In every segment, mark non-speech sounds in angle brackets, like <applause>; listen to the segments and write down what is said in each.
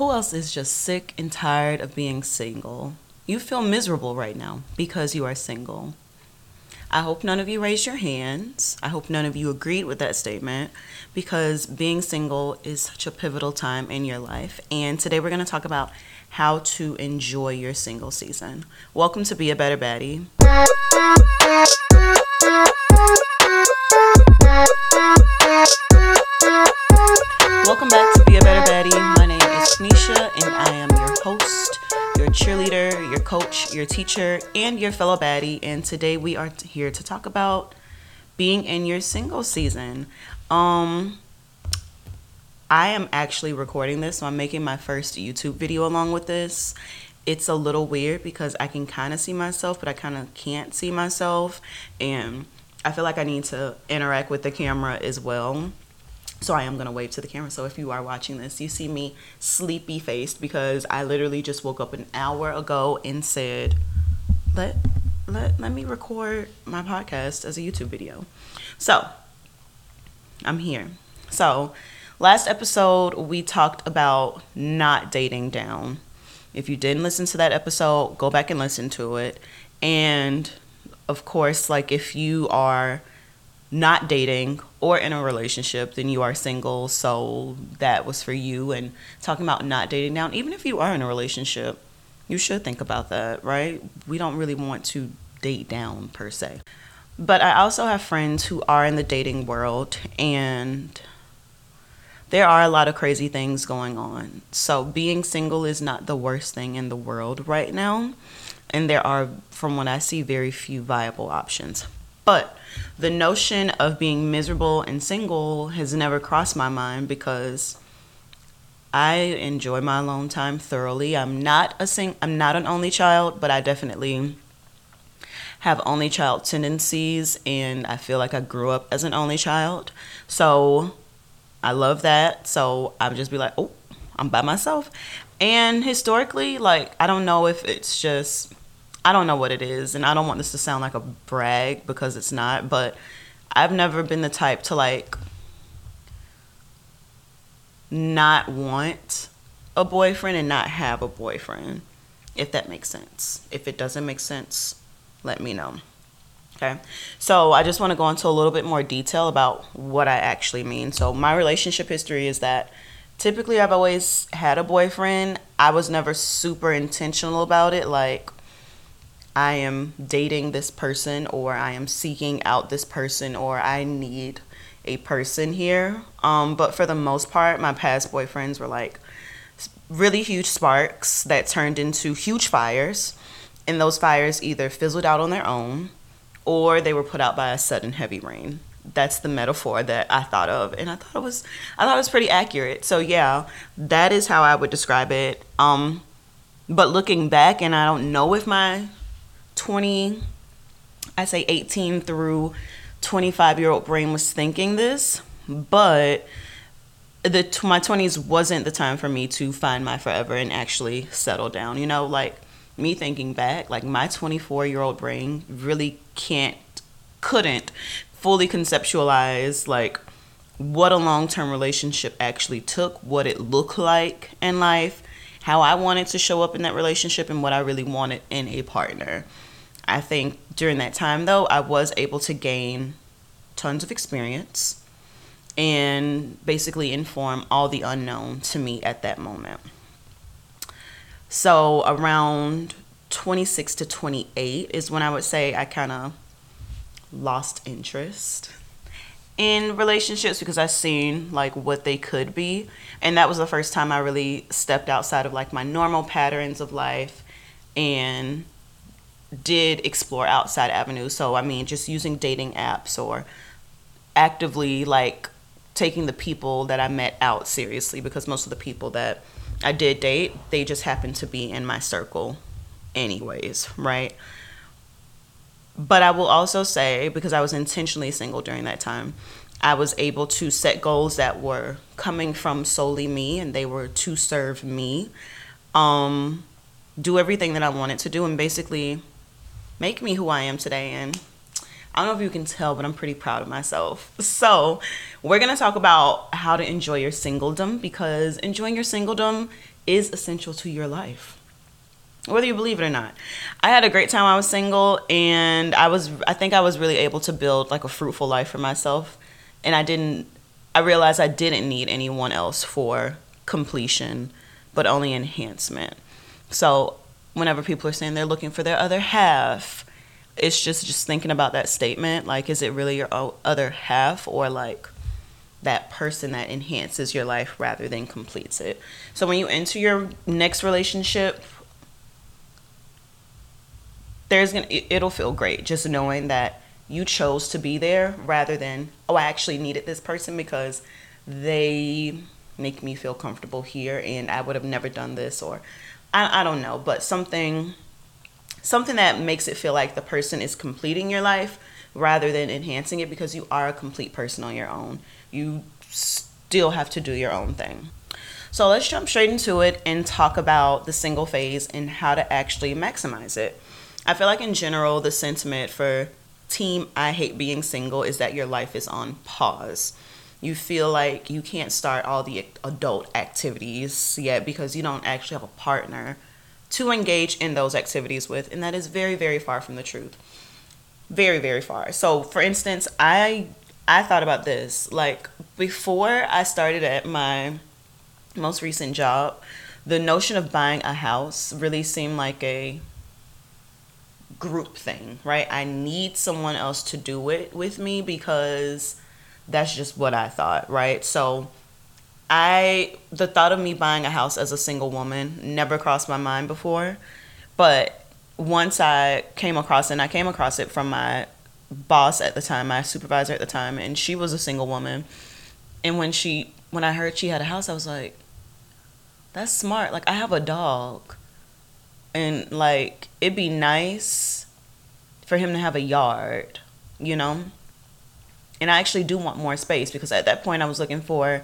Who else is just sick and tired of being single? You feel miserable right now because you are single. I hope none of you raised your hands. I hope none of you agreed with that statement because being single is such a pivotal time in your life. And today we're going to talk about how to enjoy your single season. Welcome to Be a Better Baddie. Coach, your teacher, and your fellow baddie. And today we are here to talk about being in your single season. Um, I am actually recording this, so I'm making my first YouTube video along with this. It's a little weird because I can kind of see myself, but I kind of can't see myself. And I feel like I need to interact with the camera as well. So I am going to wave to the camera. So if you are watching this, you see me sleepy faced because I literally just woke up an hour ago and said, let, let, let me record my podcast as a YouTube video. So I'm here. So last episode, we talked about not dating down. If you didn't listen to that episode, go back and listen to it. And of course, like if you are not dating or in a relationship, then you are single. So that was for you. And talking about not dating down, even if you are in a relationship, you should think about that, right? We don't really want to date down per se. But I also have friends who are in the dating world and there are a lot of crazy things going on. So being single is not the worst thing in the world right now. And there are, from what I see, very few viable options. But the notion of being miserable and single has never crossed my mind because I enjoy my alone time thoroughly. I'm not a sing I'm not an only child, but I definitely have only child tendencies and I feel like I grew up as an only child. So I love that. So I would just be like, "Oh, I'm by myself." And historically, like I don't know if it's just I don't know what it is, and I don't want this to sound like a brag because it's not, but I've never been the type to like not want a boyfriend and not have a boyfriend, if that makes sense. If it doesn't make sense, let me know. Okay. So I just want to go into a little bit more detail about what I actually mean. So my relationship history is that typically I've always had a boyfriend. I was never super intentional about it. Like, I am dating this person or I am seeking out this person or I need a person here. Um, but for the most part, my past boyfriends were like really huge sparks that turned into huge fires. And those fires either fizzled out on their own or they were put out by a sudden heavy rain. That's the metaphor that I thought of, and I thought it was I thought it was pretty accurate. So yeah, that is how I would describe it. Um, but looking back, and I don't know if my 20, I say 18 through 25 year old brain was thinking this, but the my 20s wasn't the time for me to find my forever and actually settle down. You know, like me thinking back, like my 24 year old brain really can't, couldn't fully conceptualize like what a long term relationship actually took, what it looked like in life, how I wanted to show up in that relationship, and what I really wanted in a partner. I think during that time, though, I was able to gain tons of experience and basically inform all the unknown to me at that moment. So, around 26 to 28 is when I would say I kind of lost interest in relationships because I seen like what they could be. And that was the first time I really stepped outside of like my normal patterns of life and did explore outside avenues. So, I mean, just using dating apps or actively like taking the people that I met out seriously because most of the people that I did date, they just happened to be in my circle, anyways, right? But I will also say, because I was intentionally single during that time, I was able to set goals that were coming from solely me and they were to serve me. Um, do everything that I wanted to do and basically make me who I am today. And I don't know if you can tell, but I'm pretty proud of myself. <laughs> So, we're going to talk about how to enjoy your singledom because enjoying your singledom is essential to your life. Whether you believe it or not. I had a great time I was single and I was I think I was really able to build like a fruitful life for myself and I didn't I realized I didn't need anyone else for completion, but only enhancement. So, whenever people are saying they're looking for their other half, it's just just thinking about that statement like is it really your other half or like that person that enhances your life rather than completes it? So when you enter your next relationship there's gonna it'll feel great just knowing that you chose to be there rather than oh i actually needed this person because they make me feel comfortable here and i would have never done this or i, I don't know but something something that makes it feel like the person is completing your life rather than enhancing it because you are a complete person on your own. You still have to do your own thing. So let's jump straight into it and talk about the single phase and how to actually maximize it. I feel like in general, the sentiment for team I hate being single is that your life is on pause. You feel like you can't start all the adult activities yet because you don't actually have a partner to engage in those activities with, and that is very, very far from the truth. Very, very far. So, for instance, I I thought about this like before I started at my most recent job, the notion of buying a house really seemed like a group thing, right? I need someone else to do it with me because that's just what I thought, right? So I the thought of me buying a house as a single woman never crossed my mind before, but once I came across it, and I came across it from my boss at the time, my supervisor at the time, and she was a single woman. And when she when I heard she had a house, I was like, that's smart. Like I have a dog. And like it'd be nice for him to have a yard, you know? And I actually do want more space because at that point I was looking for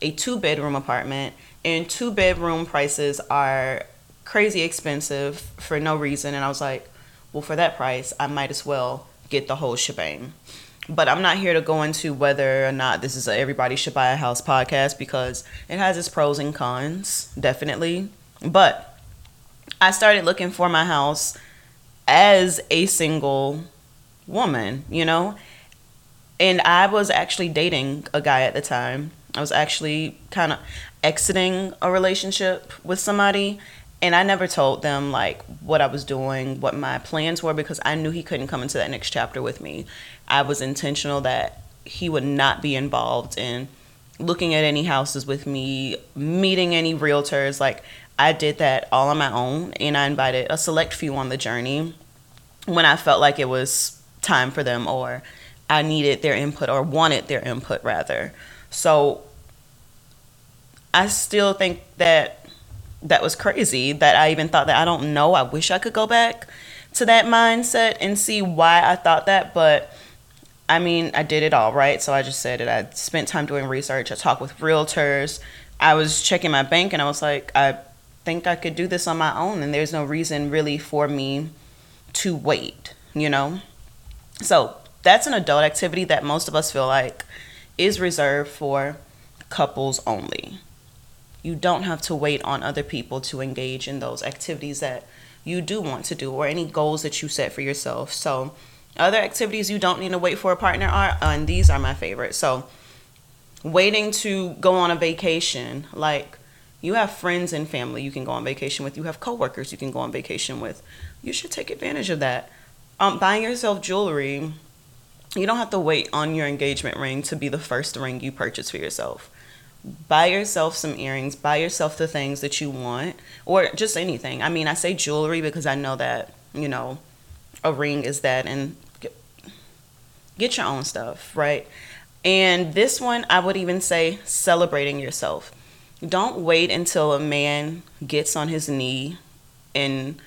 a two bedroom apartment, and two bedroom prices are crazy expensive for no reason. And I was like, well, for that price, I might as well get the whole shebang. But I'm not here to go into whether or not this is a everybody should buy a house podcast because it has its pros and cons, definitely. But I started looking for my house as a single woman, you know? And I was actually dating a guy at the time I was actually kind of exiting a relationship with somebody and I never told them like what I was doing, what my plans were because I knew he couldn't come into that next chapter with me. I was intentional that he would not be involved in looking at any houses with me, meeting any realtors. Like I did that all on my own and I invited a select few on the journey when I felt like it was time for them or I needed their input or wanted their input rather. So I still think that that was crazy that I even thought that. I don't know. I wish I could go back to that mindset and see why I thought that, but I mean, I did it all, right? So I just said it. I spent time doing research. I talked with realtors. I was checking my bank and I was like, I think I could do this on my own and there's no reason really for me to wait, you know? So that's an adult activity that most of us feel like is reserved for couples only. You don't have to wait on other people to engage in those activities that you do want to do or any goals that you set for yourself. So, other activities you don't need to wait for a partner are, and these are my favorite. So, waiting to go on a vacation, like you have friends and family you can go on vacation with, you have coworkers you can go on vacation with. You should take advantage of that. Um, buying yourself jewelry you don't have to wait on your engagement ring to be the first ring you purchase for yourself. Buy yourself some earrings, buy yourself the things that you want, or just anything. I mean, I say jewelry because I know that, you know, a ring is that, and get, your own stuff, right? And this one, I would even say celebrating yourself. Don't wait until a man gets on his knee and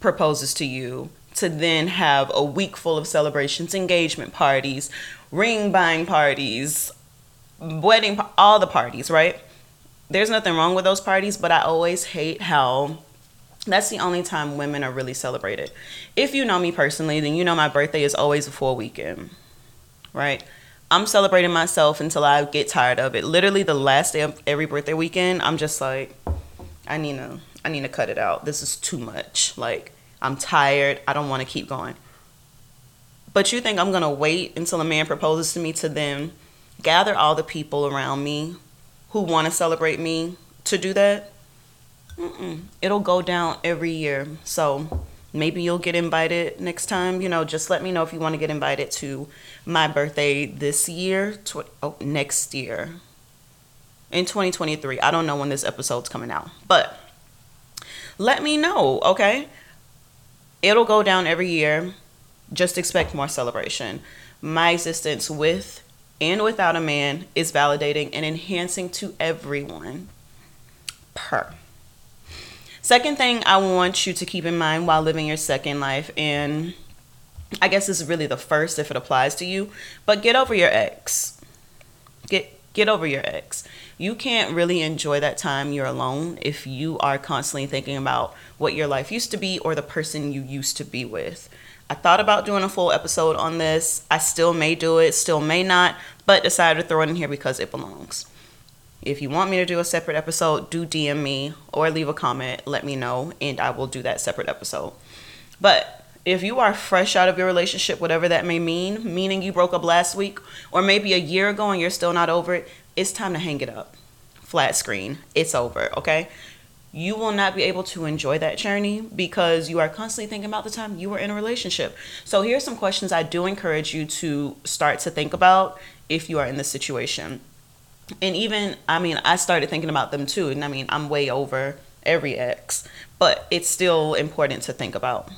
proposes to you to then have a week full of celebrations, engagement parties, ring buying parties, wedding, all the parties, right? There's nothing wrong with those parties, but I always hate how That's the only time women are really celebrated. If you know me personally, then you know my birthday is always a full weekend, right? I'm celebrating myself until I get tired of it. Literally, the last day of every birthday weekend, I'm just like, I need to, I need to cut it out. This is too much. Like, I'm tired. I don't want to keep going. But you think I'm gonna wait until a man proposes to me to then gather all the people around me who want to celebrate me to do that? Mm-mm. It'll go down every year. So maybe you'll get invited next time. You know, just let me know if you want to get invited to my birthday this year, tw- oh, next year in 2023. I don't know when this episode's coming out, but let me know, okay? It'll go down every year. Just expect more celebration. My existence with and without a man is validating and enhancing to everyone. Per. Second thing I want you to keep in mind while living your second life, and I guess this is really the first if it applies to you, but get over your ex. Get get over your ex. You can't really enjoy that time you're alone if you are constantly thinking about what your life used to be or the person you used to be with. I thought about doing a full episode on this. I still may do it, still may not, but decided to throw it in here because it belongs. If you want me to do a separate episode, do DM me or leave a comment, let me know, and I will do that separate episode. But if you are fresh out of your relationship, whatever that may mean, meaning you broke up last week or maybe a year ago and you're still not over it, it's time to hang it up. Flat screen. It's over, okay? You will not be able to enjoy that journey because you are constantly thinking about the time you were in a relationship. So, here are some questions I do encourage you to start to think about if you are in this situation and even I mean I started thinking about them too and I mean I'm way over every ex but it's still important to think about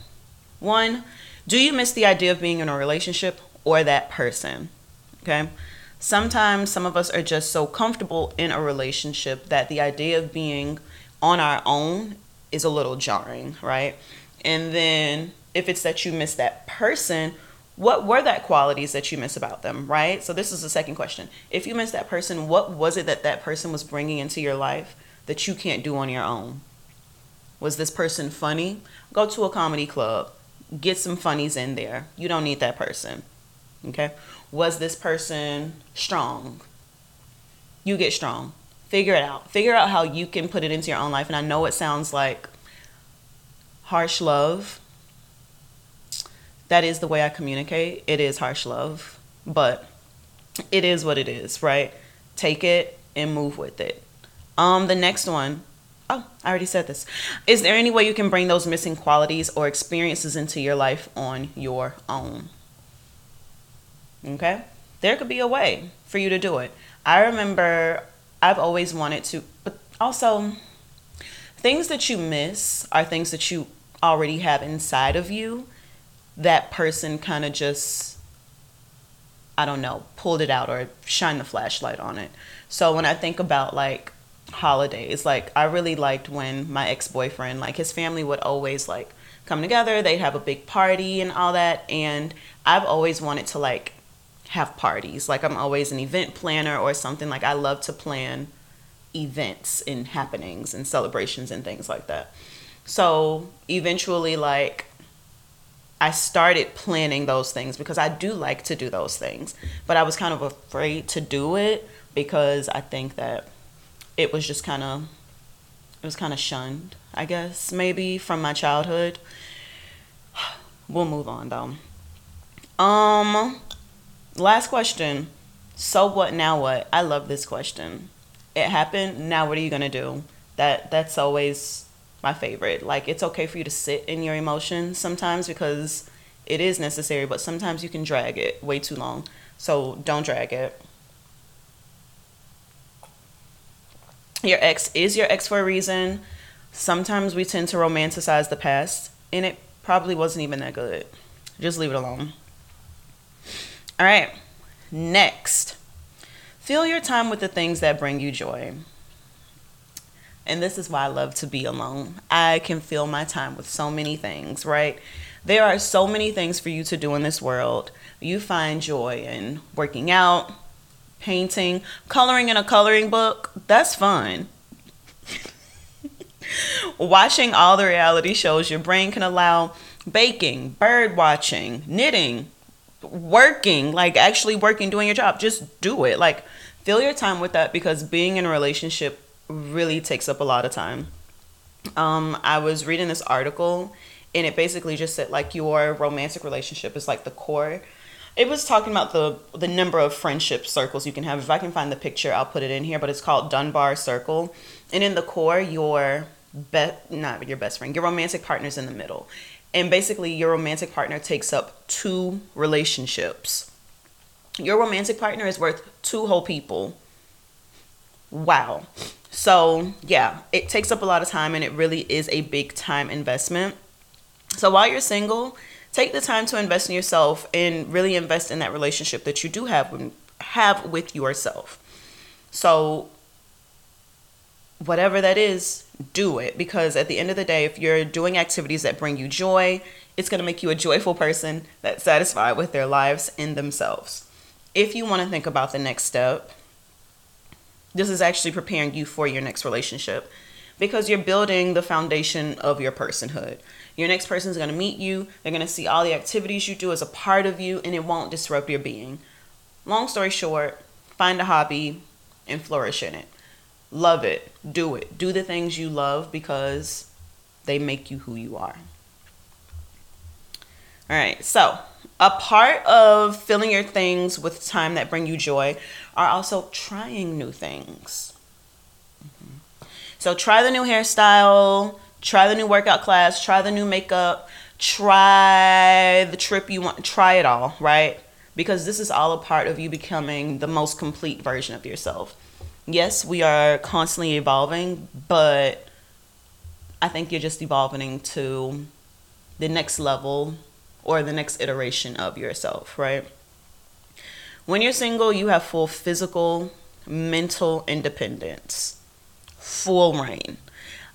one do you miss the idea of being in a relationship or that person okay sometimes some of us are just so comfortable in a relationship that the idea of being on our own is a little jarring right? And then if it's that you miss that person what were that qualities that you miss about them right? So this is the second question. If you miss that person what was it that that person was bringing into your life that you can't do on your own? Was this person funny? Go to a comedy club. Get some funnies in there. You don't need that person okay was this person strong you get strong figure it out figure out how you can put it into your own life and i know it sounds like harsh love that is the way I communicate. It is harsh love, but it is what it is, right? Take it and move with it. Um, the next one, oh, I already said this. Is there any way you can bring those missing qualities or experiences into your life on your own? Okay? There could be a way for you to do it. I remember I've always wanted to, but also things that you miss are things that you already have inside of you that person kind of just I don't know, pulled it out or shine the flashlight on it. So when I think about like holidays, like I really liked when my ex-boyfriend, like his family would always like come together, they'd have a big party and all that and I've always wanted to like have parties. Like I'm always an event planner or something like I love to plan events and happenings and celebrations and things like that. So eventually like I started planning those things because I do like to do those things, but I was kind of afraid to do it because I think that it was just kind of it was kind of shunned, I guess, maybe from my childhood. <sighs> We'll move on though. Um last question. So what now what? I love this question. It happened, now what are you going to do? That that's always my favorite. Like it's okay for you to sit in your emotions sometimes because it is necessary, but sometimes you can drag it way too long. So don't drag it. Your ex is your ex for a reason. Sometimes we tend to romanticize the past, and it probably wasn't even that good. Just leave it alone. All right, next. Fill your time with the things that bring you joy. And this is why I love to be alone. I can fill my time with so many things, right? There are so many things for you to do in this world. You find joy in working out, painting, coloring in a coloring book. That's fun. <laughs> watching all the reality shows, your brain can allow baking, bird watching, knitting, working, like actually working, doing your job. Just do it. Like, fill your time with that because being in a relationship really takes up a lot of time. Um, I was reading this article and it basically just said like your romantic relationship is like the core. It was talking about the the number of friendship circles you can have. If I can find the picture, I'll put it in here. But it's called Dunbar Circle, and in the core, your best not your best friend, your romantic partner's in the middle, and basically your romantic partner takes up two relationships. Your romantic partner is worth two whole people. Wow. So, yeah, it takes up a lot of time and it really is a big time investment. So, while you're single, take the time to invest in yourself and really invest in that relationship that you do have have with yourself. So, whatever that is, do it because at the end of the day, if you're doing activities that bring you joy, it's going to make you a joyful person that's satisfied with their lives and themselves. If you want to think about the next step, this is actually preparing you for your next relationship because you're building the foundation of your personhood. Your next person is going to meet you, they're going to see all the activities you do as a part of you, and it won't disrupt your being. Long story short, find a hobby and flourish in it. Love it. Do it. Do the things you love because they make you who you are. All right, so a part of filling your things with time that bring you joy are also trying new things. So try the new hairstyle, try the new workout class, try the new makeup, try the trip you want, try it all, right? Because this is all a part of you becoming the most complete version of yourself. Yes, we are constantly evolving, but I think you're just evolving to the next level or the next iteration of yourself, right? When you're single, you have full physical, mental independence, full rein.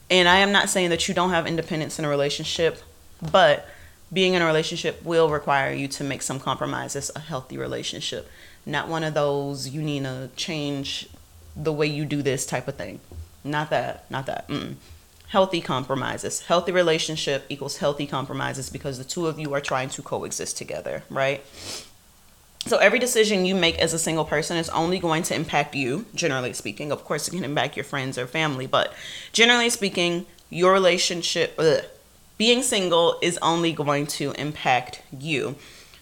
And I am not saying that you don't have independence in a relationship, but being in a relationship will require you to make some compromises, a healthy relationship. Not one of those you need to change the way you do this type of thing. Not that, not that. Mm healthy compromises. Healthy relationship equals healthy compromises because the two of you are trying to coexist together, right? So every decision you make as a single person is only going to impact you, generally speaking. Of course, it can impact your friends or family, but generally speaking, your relationship, ugh, being single is only going to impact you.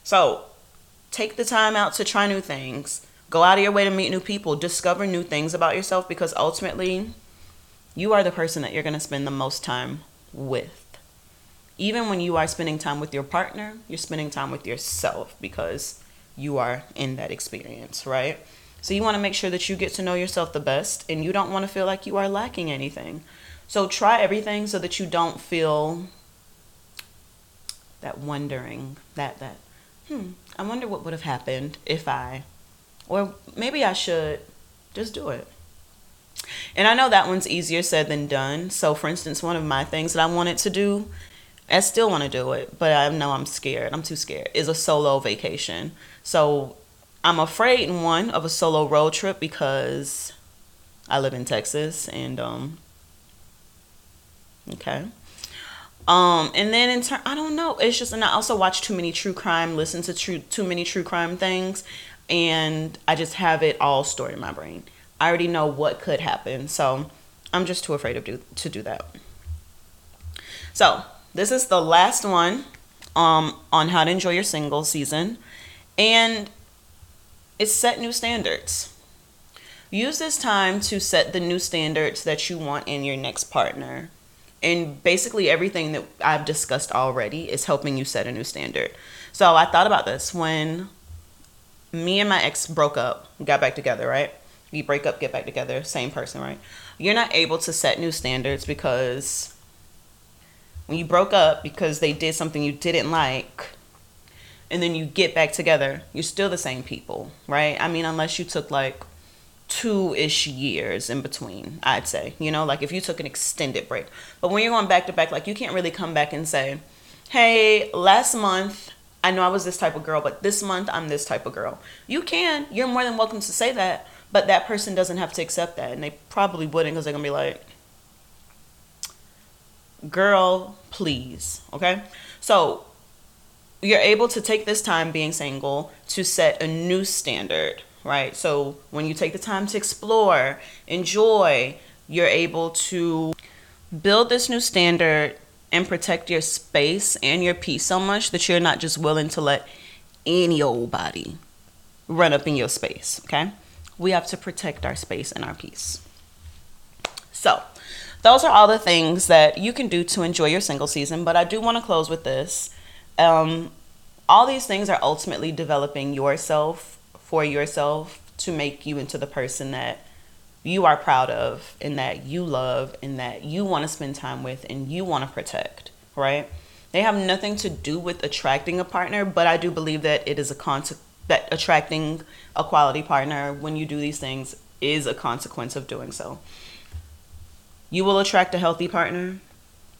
So take the time out to try new things. Go out of your way to meet new people, discover new things about yourself because ultimately you are the person that you're going to spend the most time with. Even when you are spending time with your partner, you're spending time with yourself because you are in that experience, right? So you want to make sure that you get to know yourself the best and you don't want to feel like you are lacking anything. So try everything so that you don't feel that wondering, that that hmm, I wonder what would have happened if I or maybe I should just do it. And I know that one's easier said than done. So, for instance, one of my things that I wanted to do, I still want to do it, but I know I'm scared. I'm too scared. Is a solo vacation. So, I'm afraid in one of a solo road trip because I live in Texas and um okay. Um, and then in turn, I don't know. It's just, and I also watch too many true crime, listen to true, too many true crime things, and I just have it all stored in my brain. I already know what could happen. So I'm just too afraid of do, to do that. So this is the last one um, on how to enjoy your single season. And it's set new standards. Use this time to set the new standards that you want in your next partner. And basically, everything that I've discussed already is helping you set a new standard. So I thought about this when me and my ex broke up, got back together, right? you break up, get back together, same person, right? You're not able to set new standards because when you broke up because they did something you didn't like and then you get back together, you're still the same people, right? I mean, unless you took like two ish years in between, I'd say, you know, like if you took an extended break. But when you're going back to back, like you can't really come back and say, hey, last month I know I was this type of girl, but this month I'm this type of girl. You can. You're more than welcome to say that. But that person doesn't have to accept that, and they probably wouldn't because they're gonna be like, girl, please. Okay? So, you're able to take this time being single to set a new standard, right? So, when you take the time to explore, enjoy, you're able to build this new standard and protect your space and your peace so much that you're not just willing to let any old body run up in your space, okay? We have to protect our space and our peace. So, those are all the things that you can do to enjoy your single season, but I do want to close with this. Um, all these things are ultimately developing yourself for yourself to make you into the person that you are proud of and that you love and that you want to spend time with and you want to protect, right? They have nothing to do with attracting a partner, but I do believe that it is a consequence that attracting a quality partner when you do these things is a consequence of doing so. You will attract a healthy partner.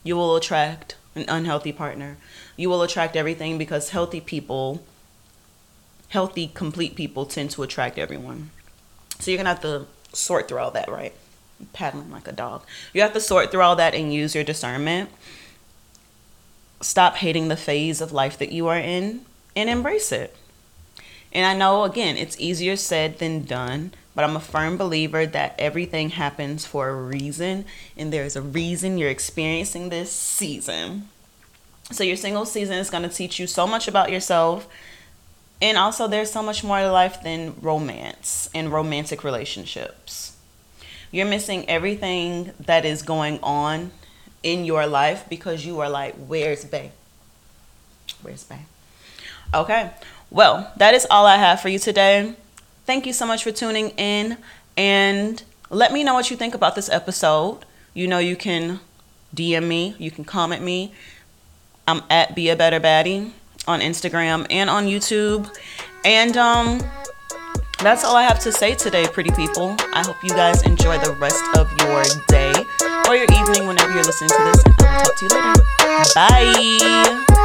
You will attract an unhealthy partner. You will attract everything because healthy people, healthy, complete people tend to attract everyone. So you're going to have to sort through all that, right? Paddling like a dog. You have to sort through all that and use your discernment. Stop hating the phase of life that you are in and embrace it. And I know, again, it's easier said than done, but I'm a firm believer that everything happens for a reason, and there's a reason you're experiencing this season. So, your single season is going to teach you so much about yourself, and also, there's so much more to life than romance and romantic relationships. You're missing everything that is going on in your life because you are like, where's Bay? Where's Bay? Okay, well, that is all I have for you today. Thank you so much for tuning in and let me know what you think about this episode. You know, you can DM me, you can comment me. I'm at Be a Better Baddie on Instagram and on YouTube. And um, that's all I have to say today, pretty people. I hope you guys enjoy the rest of your day or your evening whenever you're listening to this. And I will talk to you later. Bye.